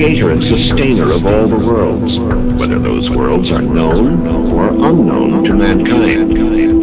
creator and sustainer of all the worlds, whether those worlds are known or unknown to mankind.